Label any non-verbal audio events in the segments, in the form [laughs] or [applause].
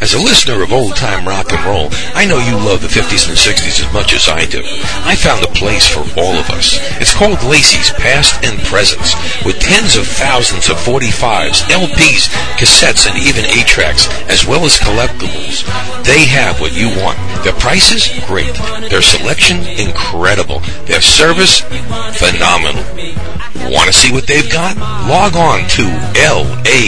As a listener of old time rock and roll, I know you love the 50s and 60s as much as I do. I found a place for all of us. It's called Lacey's Past and Presents, with tens of thousands of 45s, LPs, cassettes, and even 8-tracks, as well as collectibles. They have what you want. Their prices? Great. Their selection? Incredible. Their service? Phenomenal. Want to see what they've got? Log on to L-A-C-E-Y-S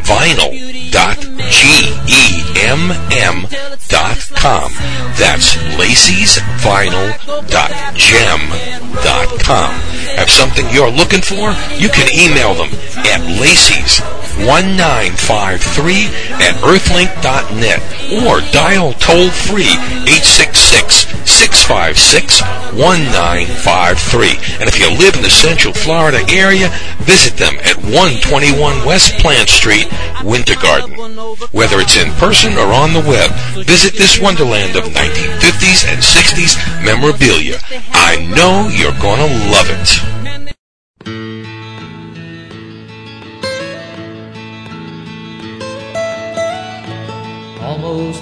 vinyl.gemm.com. That's Lacey's vinyl.gem.com. Have something you're looking for? You can email them at Lacey's 1953 at earthlink.net or dial toll free 866 656 1953. And if you live in the Central Florida area, visit them at 121 West Plant Street, Winter Garden. Whether it's in person or on the web, visit this wonderland of 1950s and 60s memorabilia. I know you're going to love it.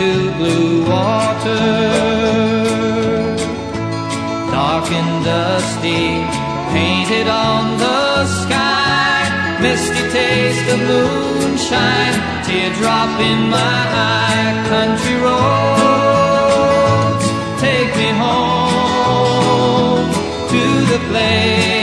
to blue water. Dark and dusty, painted on the sky, misty taste of moonshine, teardrop in my eye, country roads, take me home to the place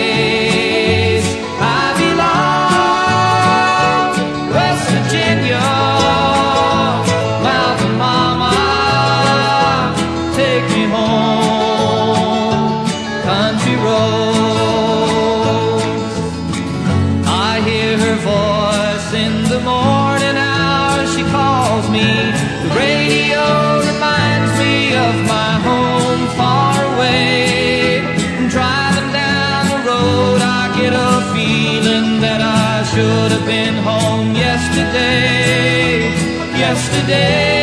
Yesterday,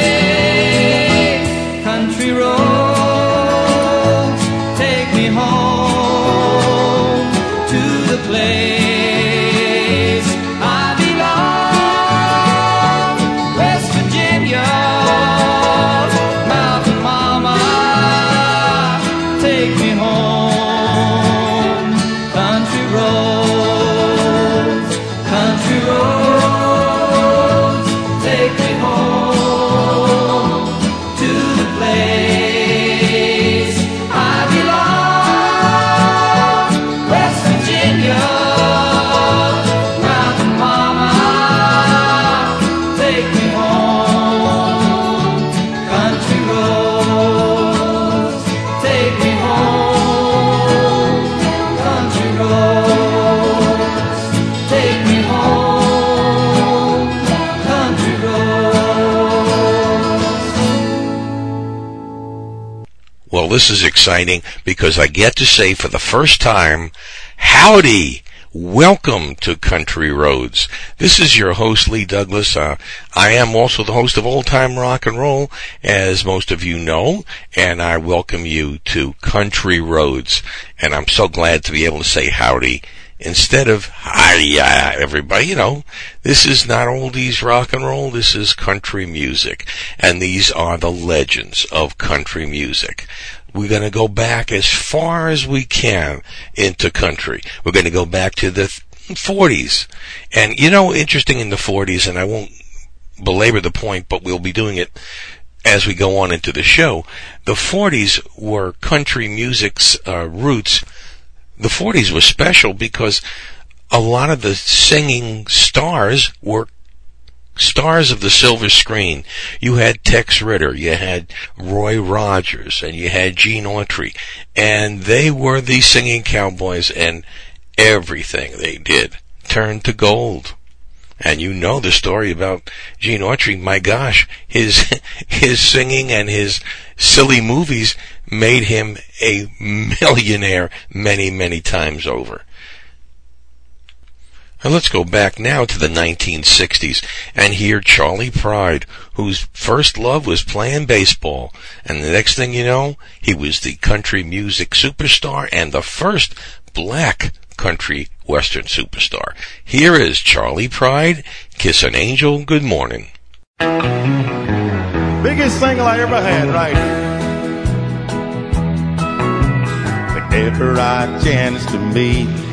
this is exciting because I get to say for the first time, howdy! Welcome to Country Roads. This is your host, Lee Douglas. Uh, I am also the host of Old Time Rock and Roll, as most of you know, and I welcome you to Country Roads. And I'm so glad to be able to say howdy instead of hiya everybody. You know, this is not oldies rock and roll. This is country music, and these are the legends of country music. We're going to go back as far as we can into country. We're going to go back to the 40s. And you know, interesting in the 40s, and I won't belabor the point, but we'll be doing it as we go on into the show, the 40s were country music's uh, roots. The 40s was special because a lot of the singing stars were stars of the silver screen. You had Tex Ritter, you had Roy Rogers, and you had Gene Autry, and they were the singing cowboys, and everything they did turned to gold. And you know the story about Gene Autry. My gosh, his [laughs] his singing and his silly movies made him a [laughs] millionaire many, many times over. And let's go back now to the 1960s and hear Charley Pride, whose first love was playing baseball. And the next thing you know, he was the country music superstar and the first black country western superstar. Here is Charley Pride, Kiss an Angel, Good Morning. Biggest single I ever had, right Whenever I chance to meet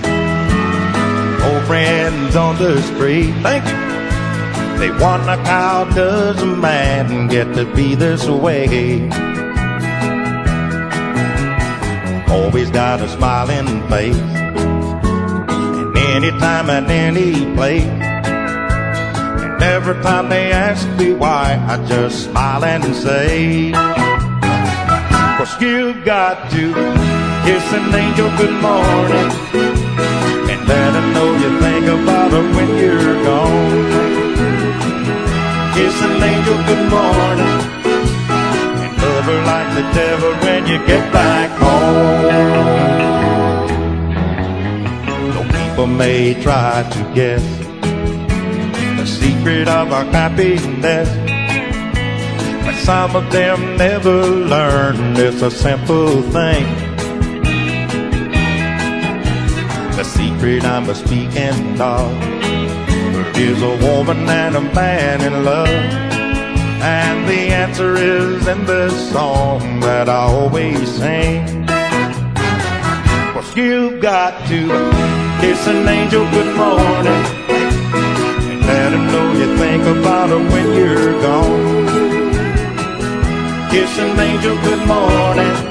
friends on the street. Thank you. They wonder how does a man get to be this way? Always got a smiling face. And anytime at any place. And every time they ask me why, I just smile and say, Cause you got to kiss an angel good morning let her know you think about her when you're gone. Kiss an angel good morning and love her like the devil when you get back home. Though people may try to guess the secret of our happiness, but some of them never learn it's a simple thing the secret I'm a speaking of is a woman and a man in love. And the answer is in this song that I always sing. Cause you've got to kiss an angel good morning and let her know you think about her when you're gone. Kiss an angel good morning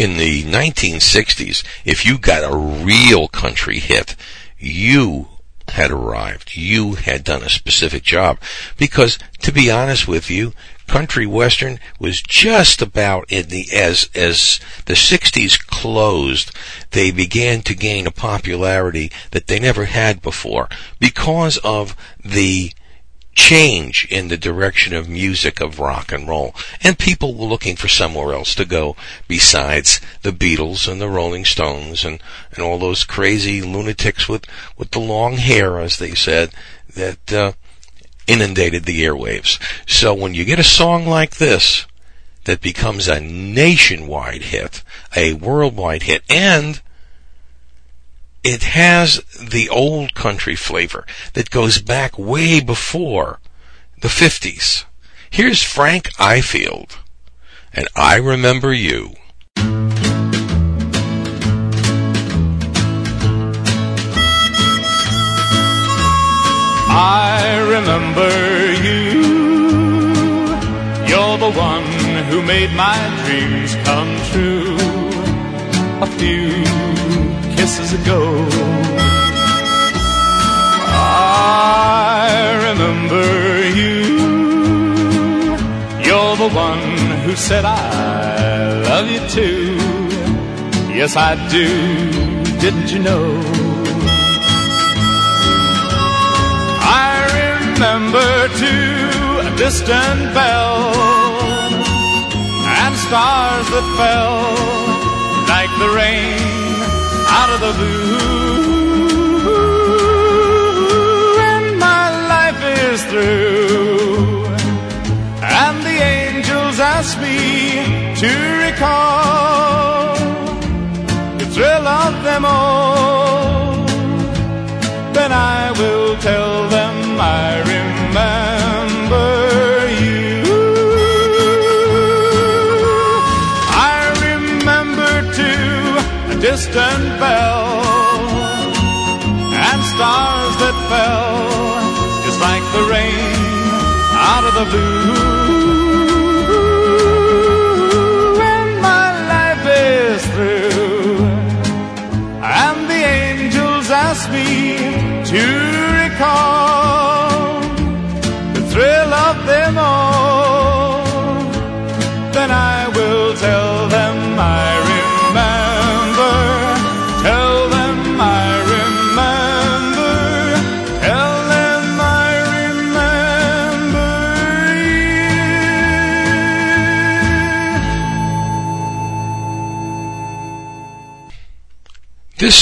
In the 1960s, if you got a real country hit, you had arrived. You had done a specific job. Because, to be honest with you, country western was just about in the, as, as the 60s closed, they began to gain a popularity that they never had before because of the change in the direction of music of rock and roll. And people were looking for somewhere else to go besides the Beatles and the Rolling Stones and, and all those crazy lunatics with, with the long hair, as they said, that, uh, inundated the airwaves. So when you get a song like this that becomes a nationwide hit, a worldwide hit, and it has the old country flavor that goes back way before the 50s. Here's Frank Ifield, and I remember you. I remember you. You're the one who made my dreams come true. A few kisses ago. I remember you. You're the one who said I love you too. Yes, I do. Didn't you know? I remember too a distant bell and stars that fell like the rain out of the blue, and my life is through. And the angels ask me to recall the thrill of them all. Then I will tell them I remember distant bell and stars that fell just like the rain out of the blue. When my life is through, and the angels ask me to recall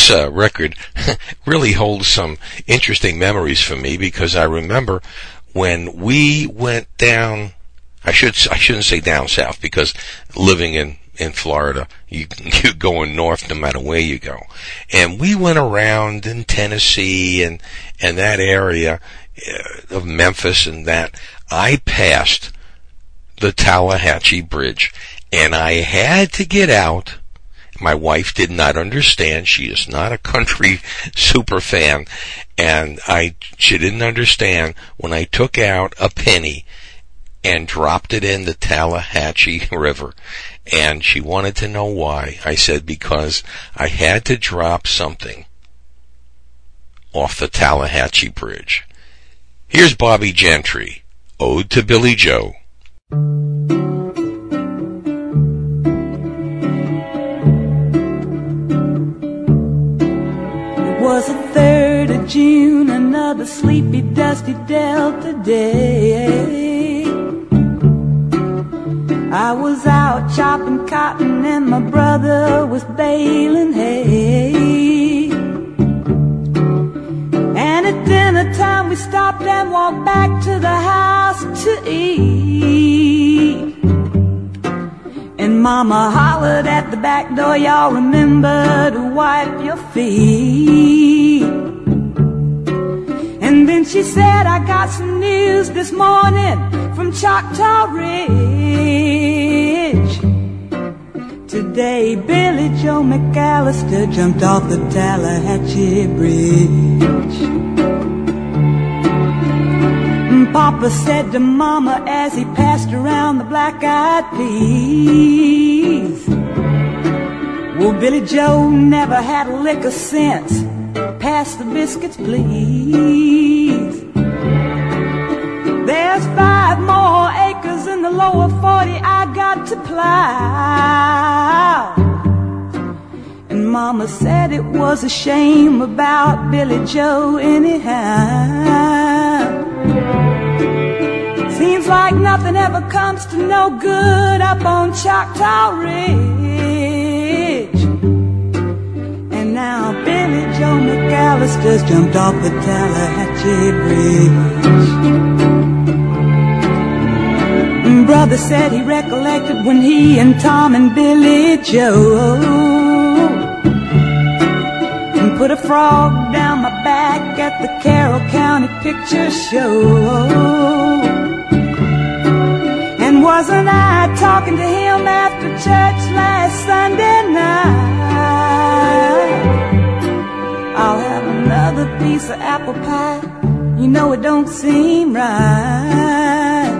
This uh, record [laughs] really holds some interesting memories for me because I remember when we went down. I should I shouldn't say down south because living in in Florida, you [laughs] you going north no matter where you go, and we went around in Tennessee and and that area uh, of Memphis and that. I passed the Tallahatchie Bridge, and I had to get out. My wife did not understand. She is not a country [laughs] super fan, and I she didn't understand when I took out a penny and dropped it in the Tallahatchie [laughs] River. And she wanted to know why. I said because I had to drop something off the Tallahatchie Bridge. Here's Bobbie Gentry, Ode to Billie Joe. Was the 3rd of June, another sleepy, dusty Delta day. I was out chopping cotton and my brother was baling hay. And at dinner time we stopped and walked back to the house to eat. Mama hollered at the back door, y'all remember to wipe your feet. And then she said, I got some news this morning from Choctaw Ridge. Today, Billie Joe McAllister jumped off the Tallahatchie Bridge. Papa said to Mama as he passed around the black-eyed peas. Well, Billie Joe never had a lick of sense. Pass the biscuits, please. There's five more acres in the lower 40 I got to plow. And Mama said it was a shame about Billie Joe anyhow. Seems like nothing ever comes to no good up on Choctaw Ridge. And now Billie Joe McAllister's jumped off the Tallahatchie Bridge. Brother said he recollected when he and Tom and Billie Joe put a frog down my back at the Carroll County Picture Show. Wasn't I talking to him after church last Sunday night? I'll have another piece of apple pie. You know it don't seem right.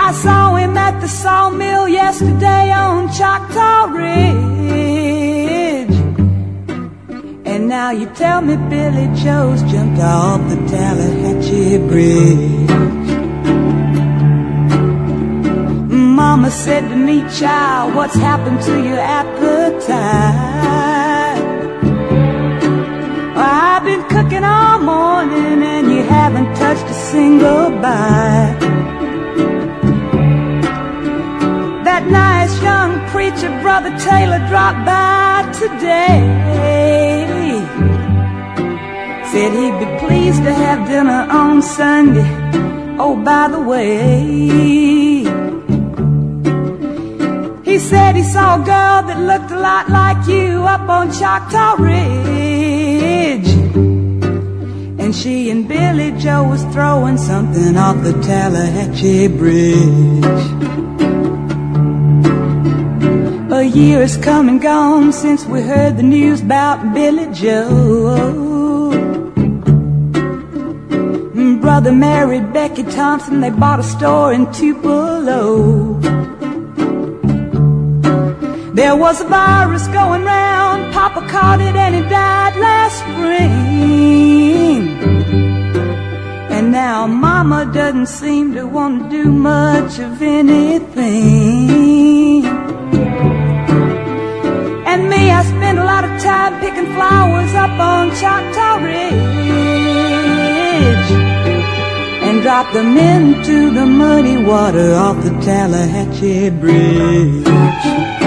I saw him at the sawmill yesterday on Choctaw Ridge. And now you tell me Billie Joe's jumped off the Tallahatchie Bridge. Mama said to me, child, what's happened to your appetite? Well, I've been cooking all morning and you haven't touched a single bite. That nice young preacher, Brother Taylor, dropped by today. Said he'd be pleased to have dinner on Sunday. Oh, by the way, He said he saw a girl that looked a lot like you up on Choctaw Ridge. And she and Billie Joe was throwing something off the Tallahatchie Bridge. A year has come and gone since we heard the news about Billie Joe. Brother married Becky Thompson, they bought a store in Tupelo. There was a virus going round, Papa caught it and he died last spring. And now Mama doesn't seem to want to do much of anything. And me, I spend a lot of time picking flowers up on Choctaw Ridge and drop them into the muddy water off the Tallahatchie Bridge.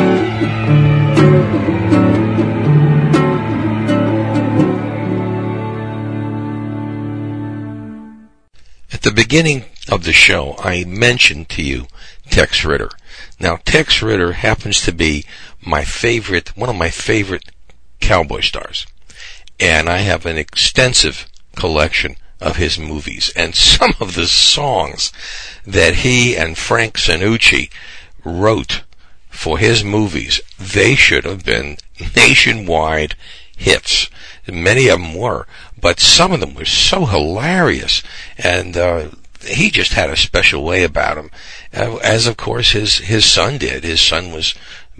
The beginning of the show, I mentioned to you Tex Ritter. Now, Tex Ritter happens to be my favorite, one of my favorite cowboy stars. And I have an extensive collection of his movies. And some of the songs that he and Frank Sanucci wrote for his movies, they should have been nationwide hits. Many of them were, but some of them were so hilarious, and uh, he just had a special way about him, uh, as of course his his son did. His son was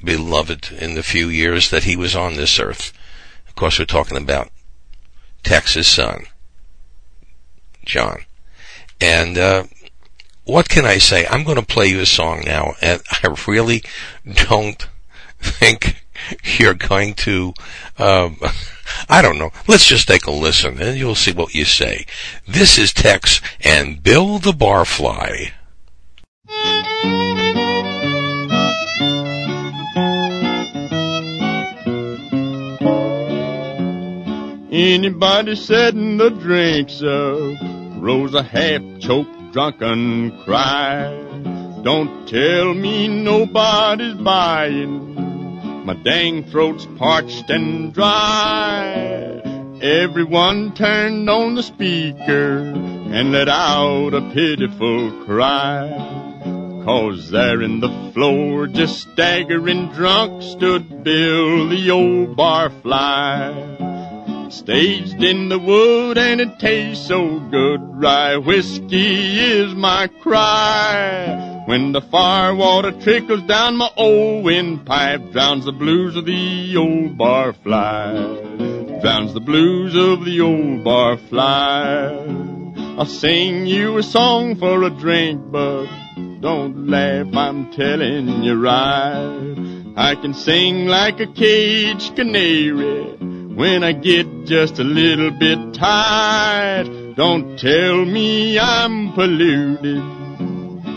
beloved in the few years that he was on this earth. Of course, we're talking about Tex's son, John, and. Uh, what can I say? I'm going to play you a song now, and I really don't think [laughs] you're going to. Um, [laughs] I don't know. Let's just take a listen, and you'll see what you say. This is Tex and Bill the Barfly. Anybody setting the drinks up, rose a half choked drunken cry. Don't tell me nobody's buying. My dang throat's parched and dry. Everyone turned on the speaker and let out a pitiful cry. Cause there in the floor, just staggering drunk, stood Bill the old barfly. Staged in the wood and it tastes so good. Rye whiskey is my cry. When the fire water trickles down my old windpipe, drowns the blues of the old barfly. Drowns the blues of the old barfly. I'll sing you a song for a drink, but don't laugh, I'm telling you right. I can sing like a caged canary when I get just a little bit tired. Don't tell me I'm polluted.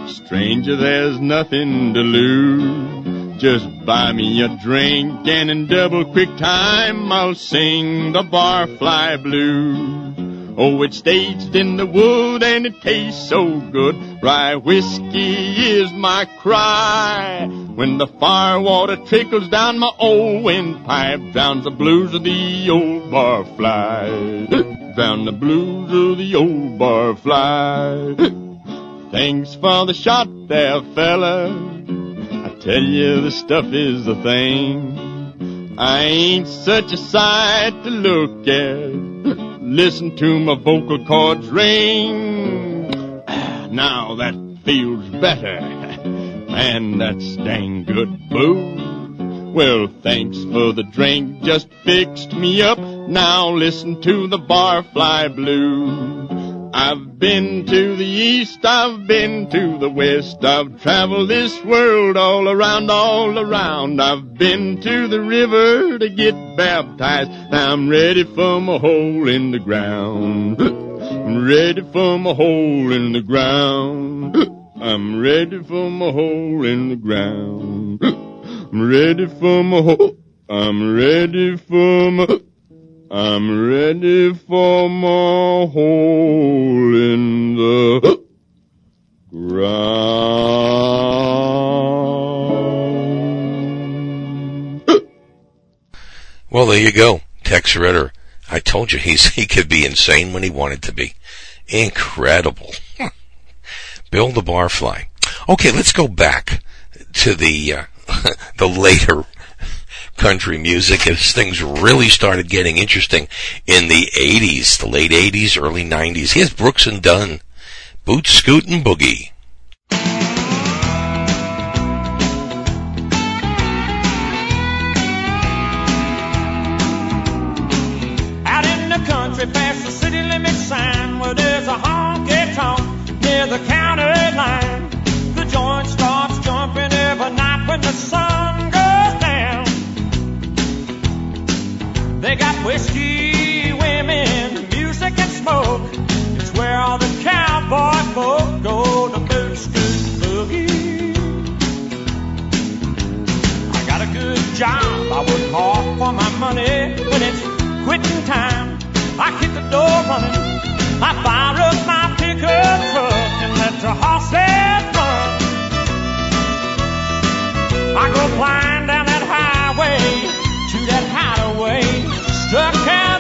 Stranger, there's nothing to lose. Just buy me a drink and in double quick time I'll sing the barfly blues. Oh, it's staged in the wood and it tastes so good. Rye whiskey is my cry. When the fire water trickles down my old windpipe, drowns the blues of the old barfly. Drown the blues of the old barfly. [laughs] [laughs] Thanks for the shot there, fella. I tell you the stuff is the thing. I ain't such a sight to look at. [clears throat] Listen to my vocal cords ring. Ah, now that feels better. [laughs] Man, that's dang good booze. Well, thanks for the drink, just fixed me up. Now listen to the barfly blues. I've been to the east, I've been to the west, I've traveled this world all around, all around. I've been to the river to get baptized. Now I'm ready for my hole in the ground. I'm ready for my hole in the ground. I'm ready for my hole in the ground. I'm ready for my hole. I'm ready for my. I'm ready for my hole in the ground. Well, there you go. Tex Ritter. I told you he's, he could be insane when he wanted to be. Incredible. [laughs] Bill the Barfly. Okay, let's go back to the, uh, [laughs] the later country music as things really started getting interesting in the 80s, the late 80s, early 90s. Here's Brooks and Dunn, Boot Scootin' Boogie. for my money when it's quitting time. I hit the door running. I fire up my pickup truck and let the horses run. I go flying down that highway to that hideaway, struck out.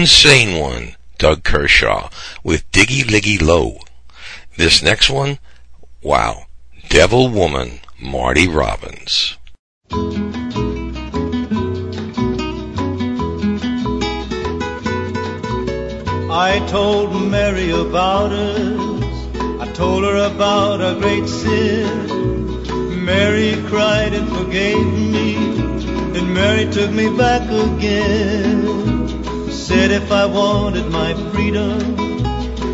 Insane one, Doug Kershaw, with Diggy Liggy Lo. This next one, wow, Devil Woman, Marty Robbins. I told Mary about us. I told her about our great sin. Mary cried and forgave me. And Mary took me back again. Said if I wanted my freedom,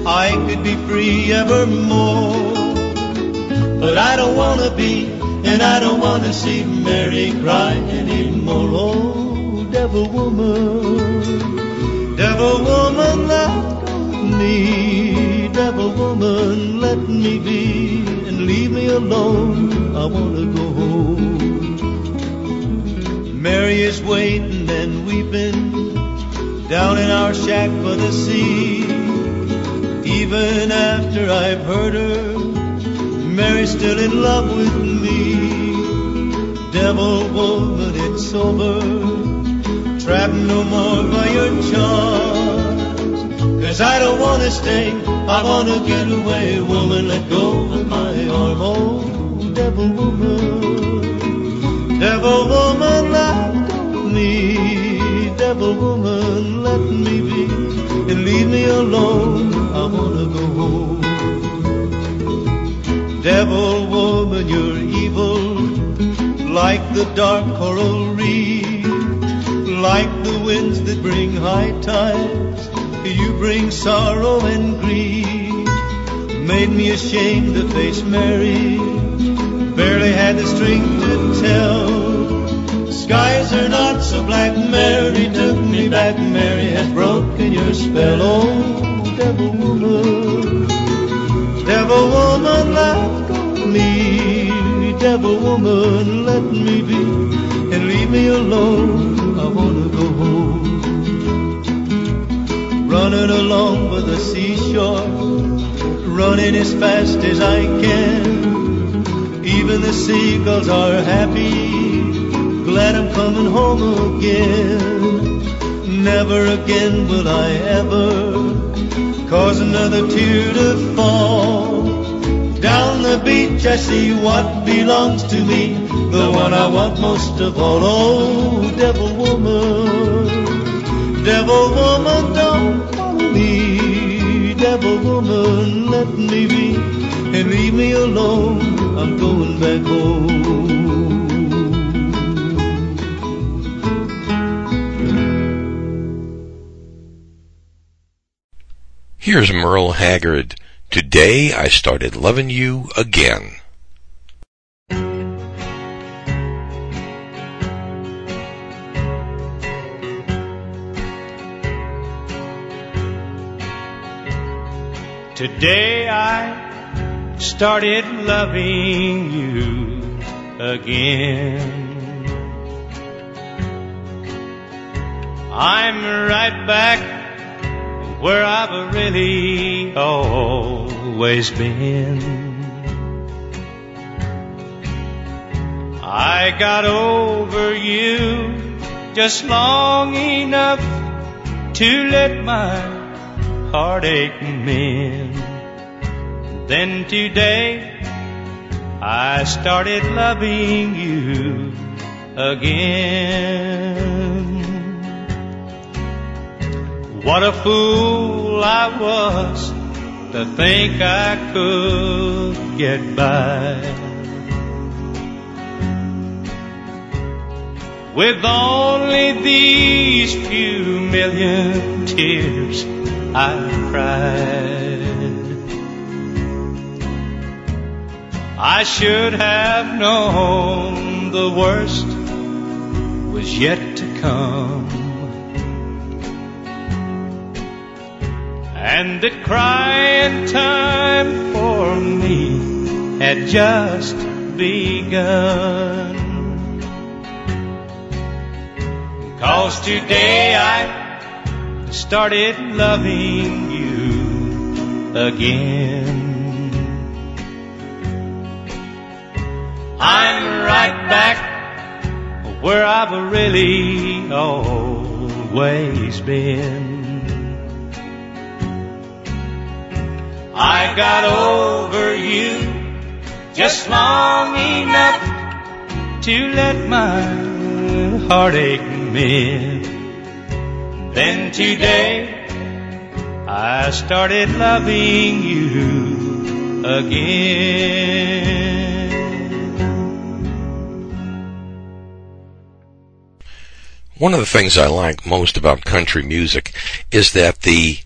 I could be free evermore. But I don't wanna be, and I don't wanna see Mary cry anymore. Oh, devil woman, devil woman, let me, devil woman, let me be, and leave me alone. I wanna go home. Mary is waiting and weeping down in our shack by the sea. Even after I've hurt her, Mary's still in love with me. Devil woman, it's over. Trapped no more by your charms. Cause I don't wanna stay, I wanna get away. Woman, let go of my arm. Oh, devil woman, devil woman, let me. Devil woman, let me be. And leave me alone, I wanna go home. Devil woman, you're evil, like the dark coral reef, like the winds that bring high tides. You bring sorrow and grief. Made me ashamed to face Mary. Barely had the strength to tell. Not so black. Mary took me back. Mary has broken your spell. Oh, devil woman. Devil woman, go of me. Devil woman, let me be. And leave me alone. I wanna go home. Running along by the seashore. Running as fast as I can. Even the seagulls are happy. Glad I'm coming home again. Never again will I ever cause another tear to fall. Down the beach I see what belongs to me, the one I want most of all. Oh, devil woman, devil woman, don't follow me. Devil woman, let me be and leave me alone. I'm going back home. Here's Merle Haggard. Today I started loving you again. Today I started loving you again. I'm right back where I've really always been. I got over you just long enough to let my heartache mend. Then today I started loving you again. What a fool I was to think I could get by. With only these few million tears I cried. I should have known the worst was yet to come. And that crying time for me had just begun. Cause today I started loving you again. I'm right back where I've really always been. I got over you just long enough to let my heartache mend. Then today I started loving you again. One of the things I like most about country music is that the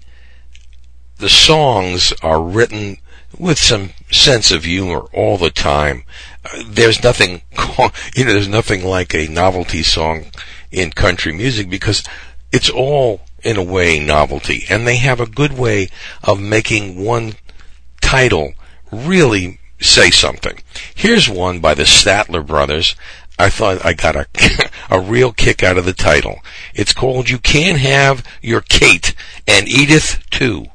the songs are written with some sense of humor all the time. There's nothing, [laughs] you know, there's nothing like a novelty song in country music because it's all in a way novelty and they have a good way of making one title really say something. Here's one by the Statler brothers. I thought I got a, [laughs] a real kick out of the title. It's called You Can't Have Your Kate and Edith too.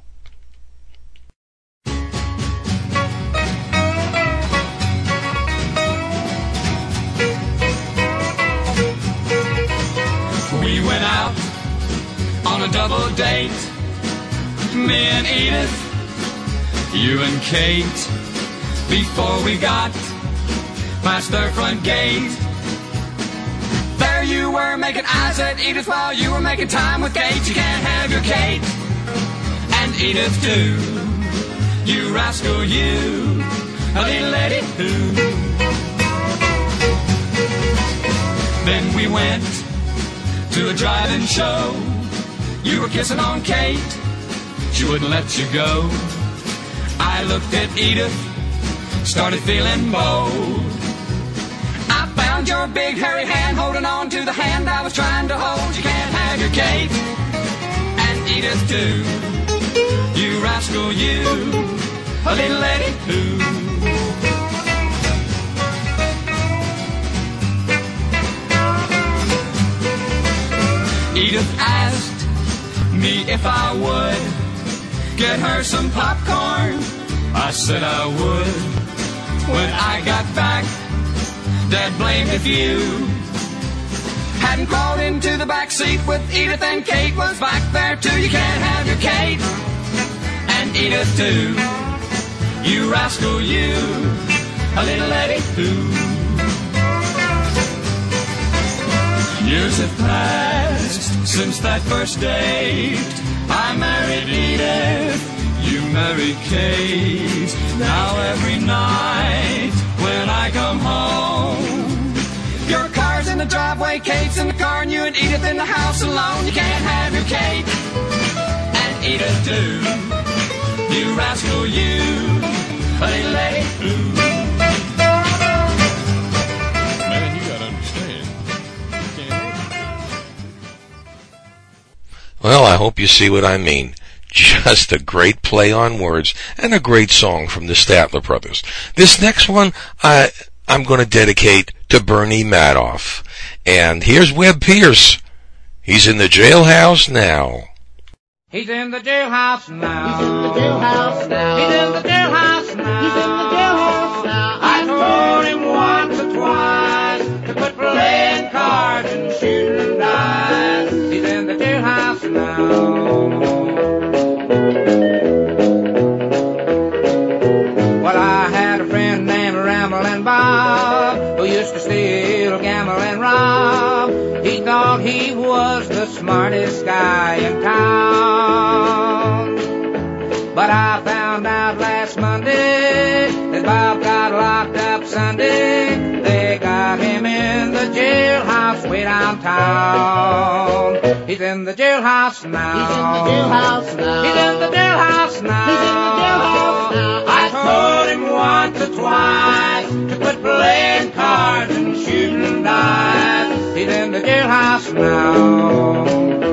Me and Edith, you and Kate. Before we got past their front gate, there you were making eyes at Edith while you were making time with Kate. You can't have your Kate and Edith too. You rascal, you, a little lady who. Then we went to a drive-in show. You were kissing on Kate. She wouldn't let you go. I looked at Edith, started feeling bold. I found your big hairy hand holding on to the hand I was trying to hold. You can't have your cake and Edith too. You rascal, you, a little lady who. Edith asked me if I would get her some popcorn. I said I would. When I got back, Dad blamed if you hadn't crawled into the back seat with Edith and Kate was back there too. You can't have your Kate and Edith too. You rascal, you, a little lady who. Years have passed since that first date. I married Edith, you married Kate. Now every night when I come home, your car's in the driveway, Kate's in the car, and you and Edith in the house alone. You can't have your cake and Edith too. You rascal, you, a little lady Well, I hope you see what I mean. Just a great play on words and a great song from the Statler brothers. This next one, I, I'm going to dedicate to Bernie Madoff. And here's Webb Pierce. He's in the jailhouse now. He's in the jailhouse now. He's in the jailhouse now. He's in the jailhouse now. Was the smartest guy in town. But I found out last Monday that Bob got locked up Sunday. They got him in the jailhouse way downtown. He's in the jailhouse now. He's in the jailhouse now. He's in the jailhouse now. He's in the jailhouse now. I told him once or twice to quit playing cards and shooting dice. In the jailhouse now.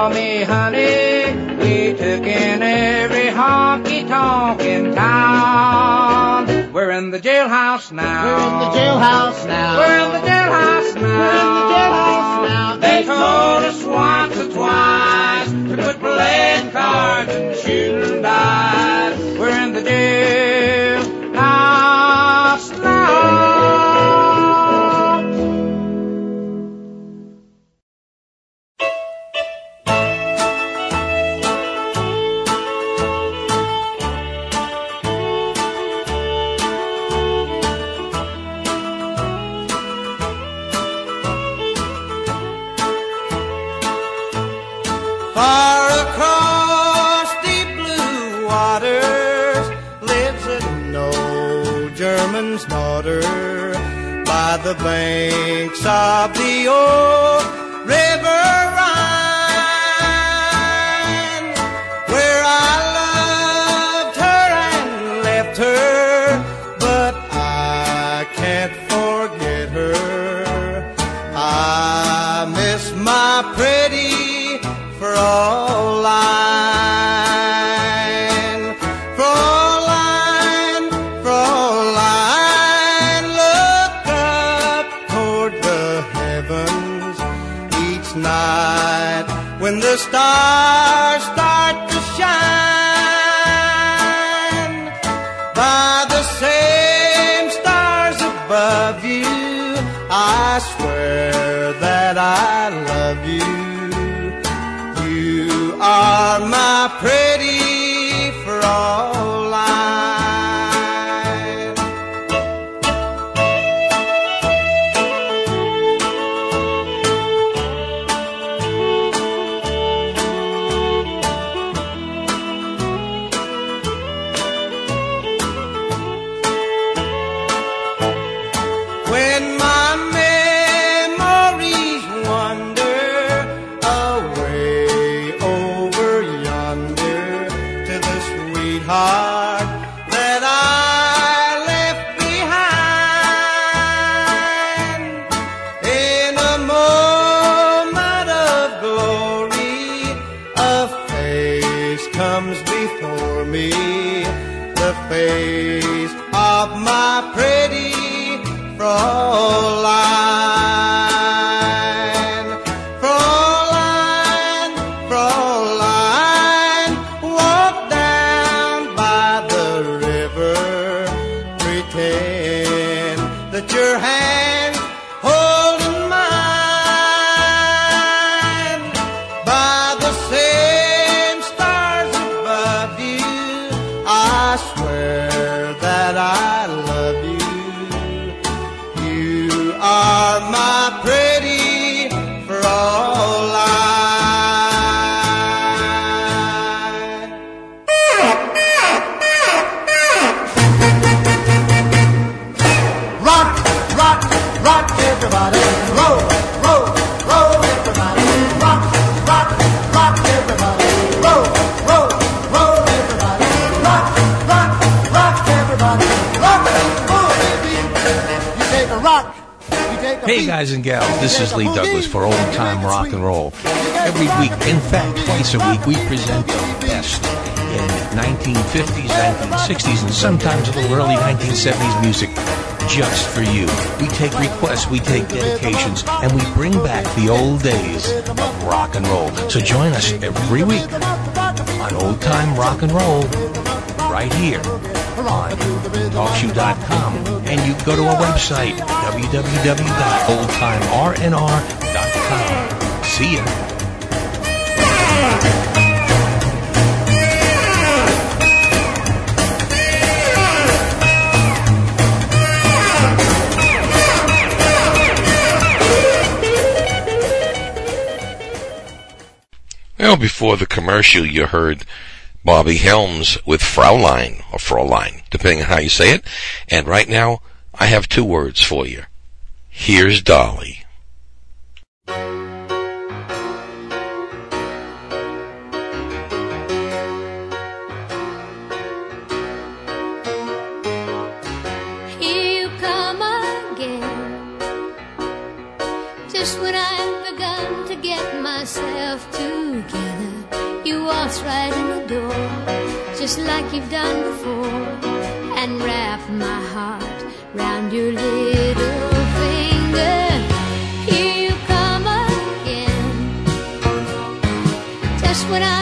Call me honey. We took in every honky tonk in town. We're in the jailhouse now. We're in the jailhouse now. We're in the jailhouse now. We're in the jailhouse now. They told us once or twice to quit playing cards and shooting dice. We're in the jailhouse now. The banks of the old river Rhine, where I loved her and left her, but I can't forget her. I guys and gals, this is Lee Douglas for Old Time Rock and Roll. Every week, in fact, twice a week, we present the best in 1950s, 1960s, and sometimes a little early 1970s music just for you. We take requests, we take dedications, and we bring back the old days of rock and roll. So join us every week on Old Time Rock and Roll right here on talkshoe.com and you go to our website www.oldtimernr.com see ya. Well, before the commercial, you heard Bobby Helms with Fraulein, or Fraulein, depending on how you say it. And right now, I have two words for you. Here's Dolly. My heart round your little finger. Here you come again, just when I'm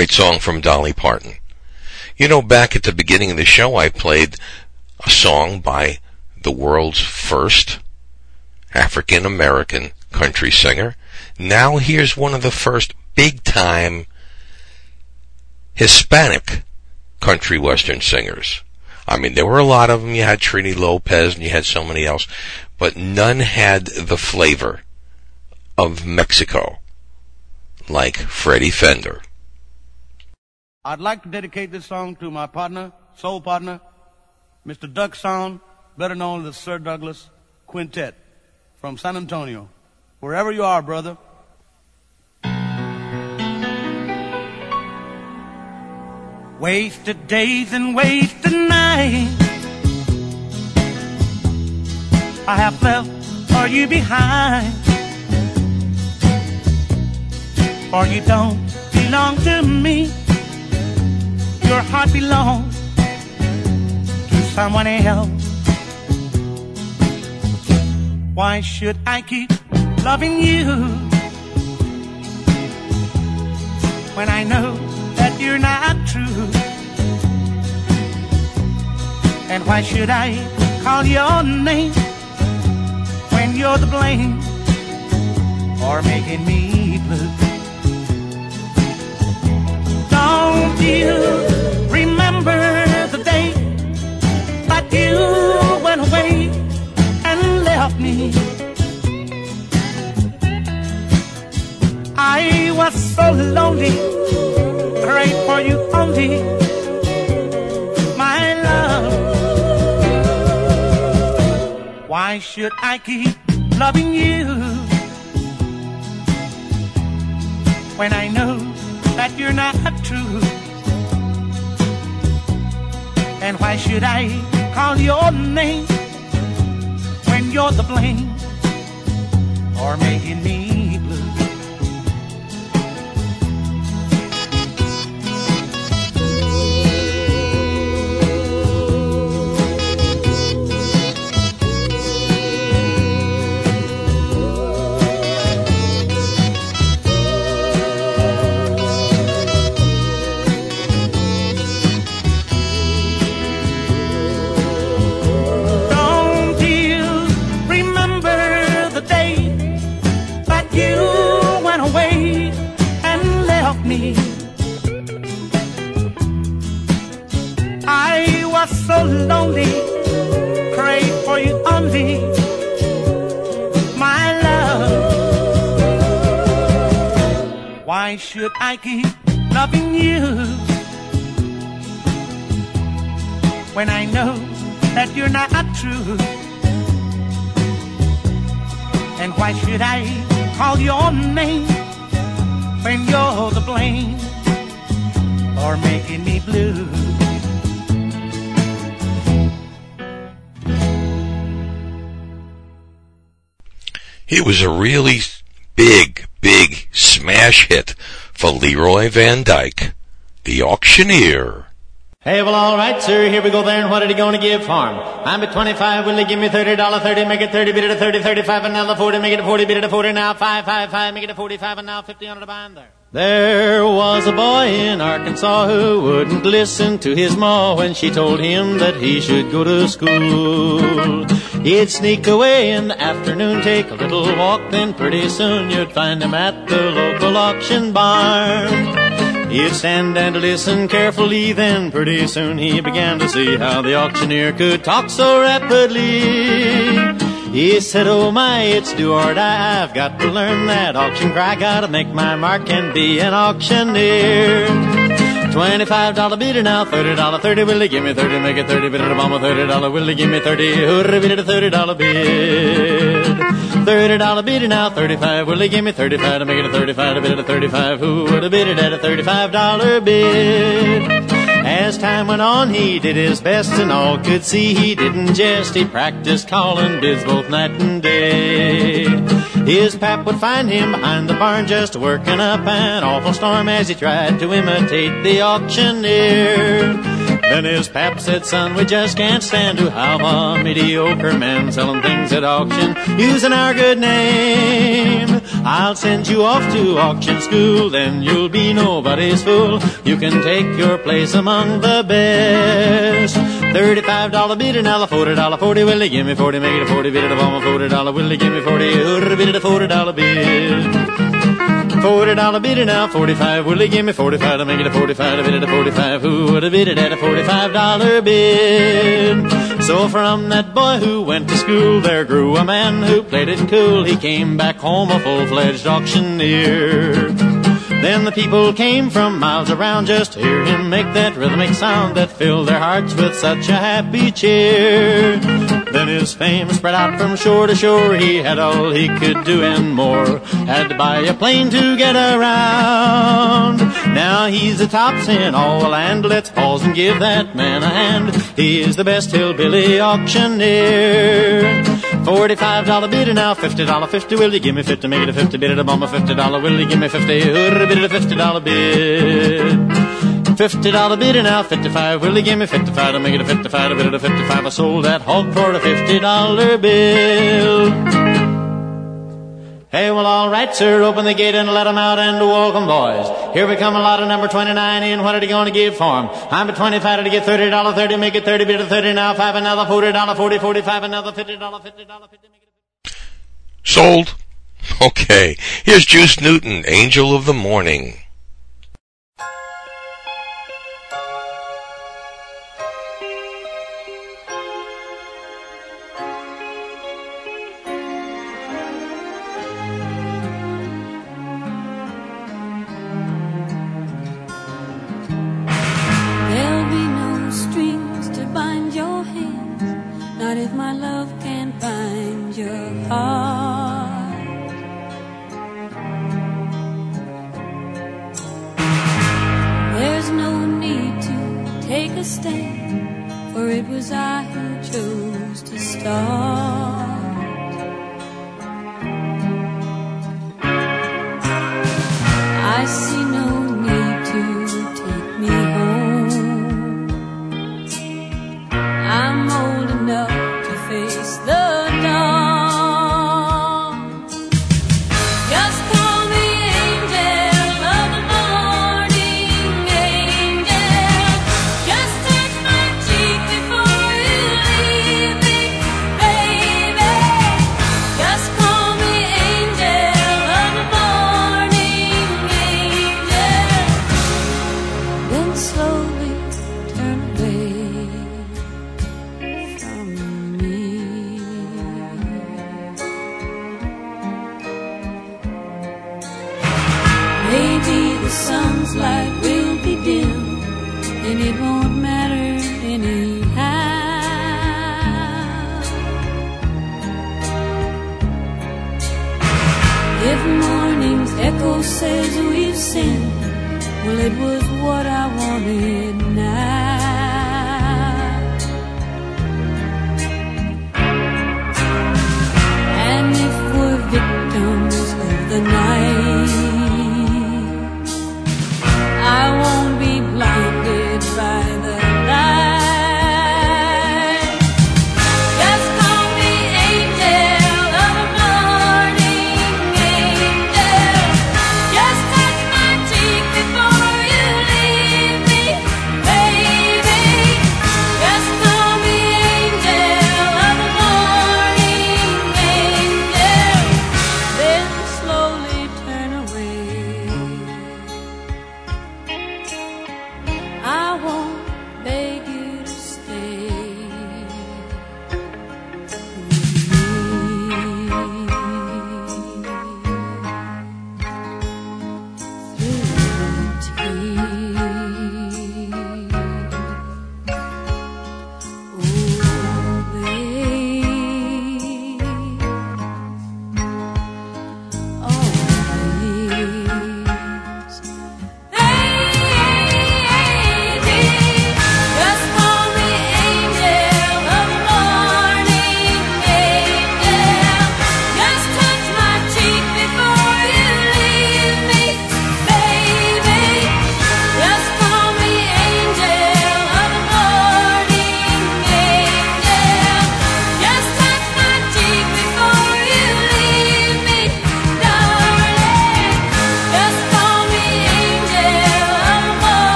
Great song from Dolly Parton. You know, back at the beginning of the show, I played a song by the world's first African American country singer. Now here's one of the first big time Hispanic country western singers. I mean, there were a lot of them. You had Trini Lopez and you had so many else, but none had the flavor of Mexico like Freddie Fender. I'd like to dedicate this song to my partner, soul partner, Mr. Doug Sahm, better known as Sir Douglas Quintet from San Antonio. Wherever you are, brother. Wasted days and wasted nights I have left for you behind For you don't belong to me Your heart belongs to someone else. Why should I keep loving you When I know that you're not true? And why should I call your name When you're the blame For making me me. I was so lonely Prayed for you only My love. Why should I keep loving you When I know that you're not true? And why should I call your name you're the blame. For making me lonely, pray for you only, my love. Why should I keep loving you when I know that you're not true? And why should I call your name when you're the blame for making me blue? It was a really big, big smash hit for Leroy Van Dyke, the auctioneer. Hey, well, all right, sir. Here we go there. And what are you going to give for him? I'm at 25. Will they give me $30? 30, make it 30, bid it a 30, 35, and another 40, make it a 40, bid it a 40, now 5, 5, 5, make it a 45, and now 50 on the bond there. There was a boy in Arkansas who wouldn't listen to his ma when she told him that he should go to school. He'd sneak away in the afternoon, take a little walk, then pretty soon you'd find him at the local auction barn. He'd stand and listen carefully, then pretty soon he began to see how the auctioneer could talk so rapidly. He said, Oh my, it's do or die. I've got to learn that auction cry. Gotta make my mark and be an auctioneer. Twenty-five dollar bidder now, thirty dollar, thirty. Will he give me thirty? Make it thirty. Bid it a thirty dollar. Will he give me thirty? Hurry, bid it a thirty dollar bid. Thirty dollar bidder now, thirty-five. Will he give me thirty-five to make it a thirty-five? To bid it a thirty-five. Who would have bid it at a thirty-five dollar bid? As time went on, he did his best, and all could see he didn't jest. He practiced calling bids both night and day. His pap would find him behind the barn just working up an awful storm as he tried to imitate the auctioneer. Then his pap said, son, we just can't stand to have a mediocre man selling things at auction using our good name. I'll send you off to auction school, then you'll be nobody's fool. You can take your place among the best. Thirty-five dollar bidder, now a forty dollar forty. Will he give me forty? Make it a forty bid, a bomb a forty dollar. Will he give me forty? Hurry, bid it a forty dollar bid. Forty dollar bidder now, forty-five. Will he give me forty-five to make it a forty-five? To bid it a forty-five. Who would have bid it at a forty-five dollar bid? So from that boy who went to school, there grew a man who played it cool. He came back home a full-fledged auctioneer. Then the people came from miles around just to hear him make that rhythmic sound that filled their hearts with such a happy cheer. Then his fame spread out from shore to shore. He had all he could do and more. Had to buy a plane to get around. Now he's the tops in all the land. Let's pause and give that man a hand. He is the best hillbilly auctioneer. Forty-five dollar bidder now, fifty dollar fifty. Will you give me fifty? Make it a fifty bid a bomb a fifty dollar. Will you give me fifty? Hurry, bid it a fifty dollar bid. Fifty dollar bidder now, fifty-five. Will you give me fifty-five to make it a fifty-five? A bid at a fifty-five. I sold that hog for a fifty dollar bill. Hey, well, all right, sir. Open the gate and let 'em out and welcome, boys. Here we come a lot of number 29 in. What are you going to give for 'em? I'm a 25 to get $30, 30, make it 30, bid of 30 now, 5, another $40, 40, 45, another $50, $50, 50, make it Sold? Okay. Here's Juice Newton, Angel of the Morning.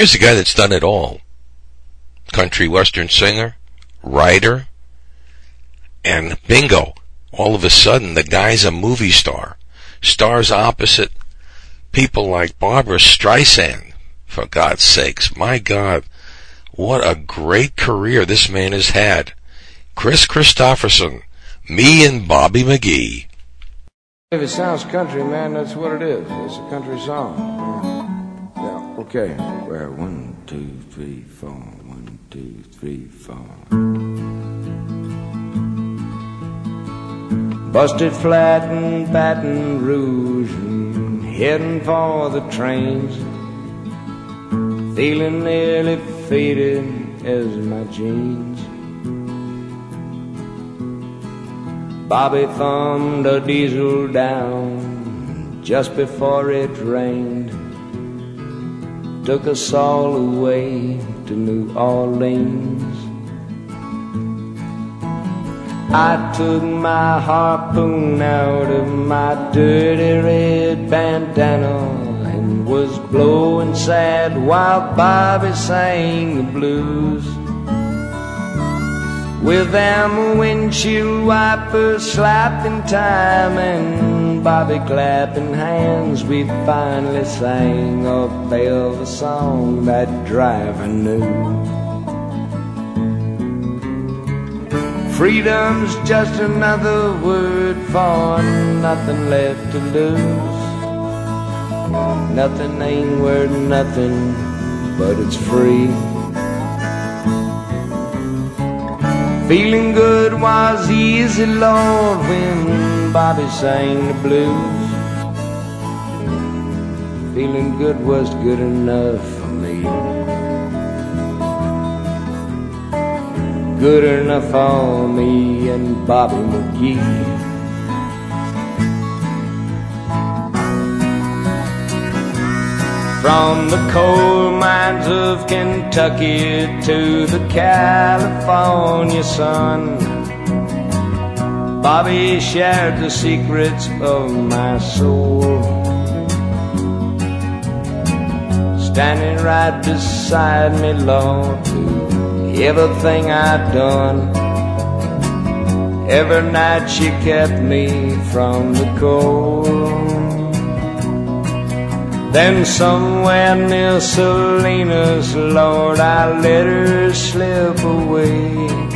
Here's a guy that's done it all. Country western singer, writer, and bingo. All of a sudden, the guy's a movie star. Stars opposite people like Barbra Streisand. For God's sakes, my God, what a great career this man has had. Kris Kristofferson, me and Bobby McGee. If it sounds country, man, that's what it is. It's a country song. Yeah, okay. Well, one, two, three, four. One, two, three, four. Busted flat in Baton Rouge and heading for the trains. Feeling nearly faded as my jeans. Bobby thumbed a diesel down just before it rained. Took us all away to New Orleans. I took my harpoon out of my dirty red bandana and was blowing sad while Bobby sang the blues. With them windshield wipers slapping time and Bobby clapping hands, we finally sang a velvet song that driver knew. Freedom's just another word for nothing left to lose. Nothing ain't worth nothing, but it's free. Feeling good was easy, Lord, when Bobby sang the blues. Feeling good was good enough for me. Good enough for me and Bobby McGee. From the coal mines of Kentucky to the California sun, Bobby shared the secrets of my soul. Standing right beside me, Lord, everything I've done, Every night she kept me from the cold. Then somewhere near Salinas, Lord, I let her slip away.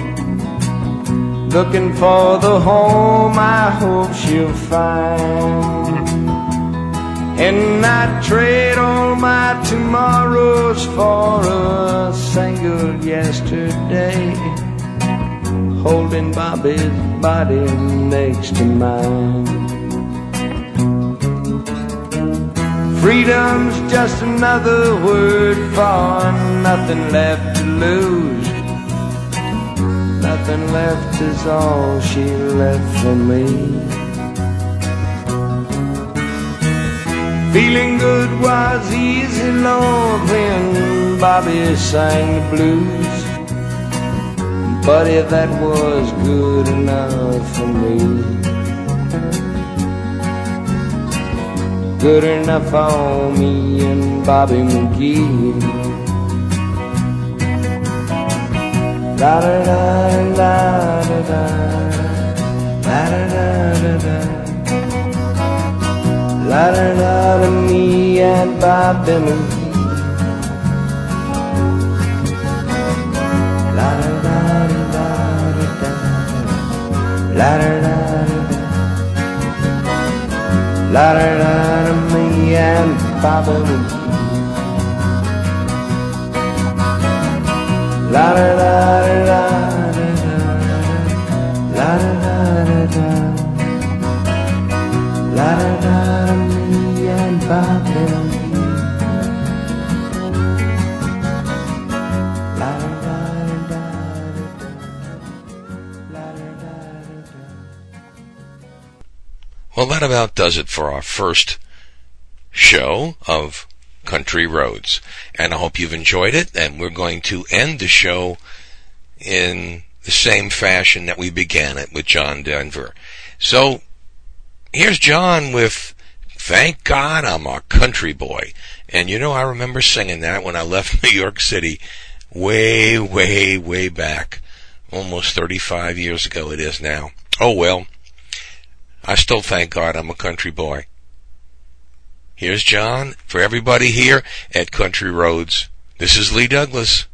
Looking for the home I hope she'll find. And I trade all my tomorrows for a single yesterday holding Bobby's body next to mine. Freedom's just another word for nothing left to lose. Nothing left is all she left for me. Feeling good was easy, Lord, when Bobby sang the blues. If that was good enough for me, good enough for me and Bobby McGee. Da da da da da la da da da da la da da da me and Bobby McGee. La da da da da da la da da da la da da da da da da da da la da da da da da da da me and Bobby McGee. Well, that about does it for our first show of Country Roads. And I hope you've enjoyed it. And we're going to end the show in the same fashion that we began it with John Denver. So here's John with Thank God I'm a Country Boy. And you know, I remember singing that when I left [laughs] New York City way, way, way back. Almost 35 years ago it is now. Oh well. I still thank God I'm a country boy. Here's John for everybody here at Country Roads. This is Lee Douglas.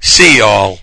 See y'all.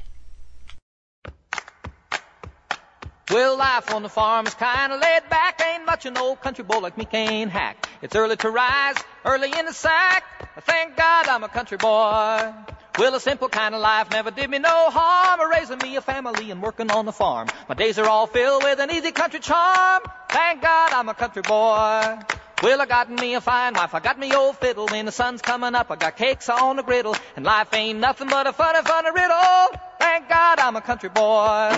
Well, life on the farm is kinda laid back. Ain't much an old country boy like me can hack. It's early to rise, early in the sack. Thank God I'm a country boy. Well, a simple kind of life never did me no harm. Raising me a family and working on the farm. My days are all filled with an easy country charm. Thank God I'm a country boy. Well, I got me a fine wife, I got me old fiddle. When the sun's coming up, I got cakes on the griddle. And life ain't nothing but a funny, funny riddle. Thank God I'm a country boy.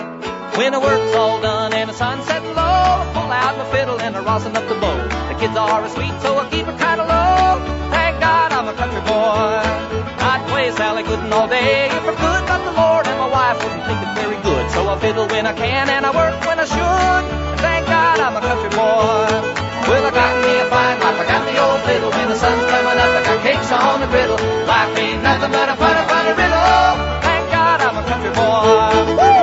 When the work's all done and the sun's setting low, I pull out my fiddle and I rosin up the bow. The kids are sweet, so I keep it kind of low. Thank God I'm a country boy. I'd play Sally Gooden all day if I could, but the Lord and my wife wouldn't think it very good. So I fiddle when I can and I work when I should. Thank God I'm a country boy. Well, I got me a fine wife, I got the old fiddle. When the sun's coming up, I got cakes on the griddle. Life ain't nothing but a funny, funny riddle. Thank God I'm a country boy. Woo!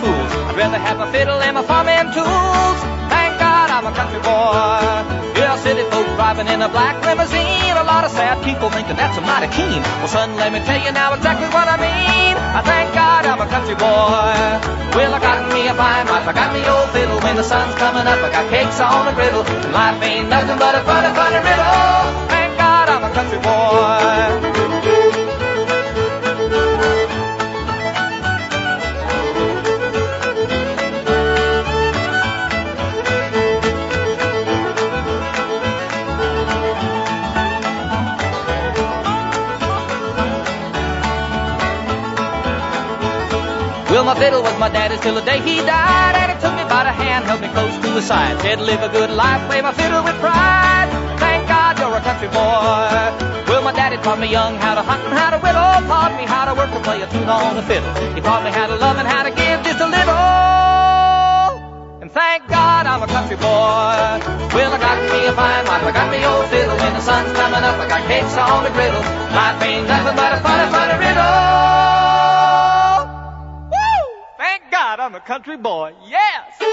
Fools. I'd rather have a fiddle and my farming tools. Thank God I'm a country boy. Yeah, city folk driving in a black limousine. A lot of sad people thinking that's a mighty keen. Well, son, let me tell you now exactly what I mean. I thank God I'm a country boy. Well, I got me a fine wife, I got me old fiddle. When the sun's coming up, I got cakes on the griddle. Life ain't nothing but a funny, funny riddle. Thank God I'm a country boy. My fiddle was my daddy's till the day he died, and he took me by the hand, held me close to his side, said live a good life, play my fiddle with pride. Thank God you're a country boy. Well, my daddy taught me young how to hunt and how to whittle. Taught me how to work and play a tune on the fiddle. He taught me how to love and how to give just a little. And thank God I'm a country boy. Well, I got me a fine wife, I got me old fiddle. When the sun's coming up, I got cakes on the griddle. Life ain't nothing but a funny, funny riddle. I'm a country boy. Yes!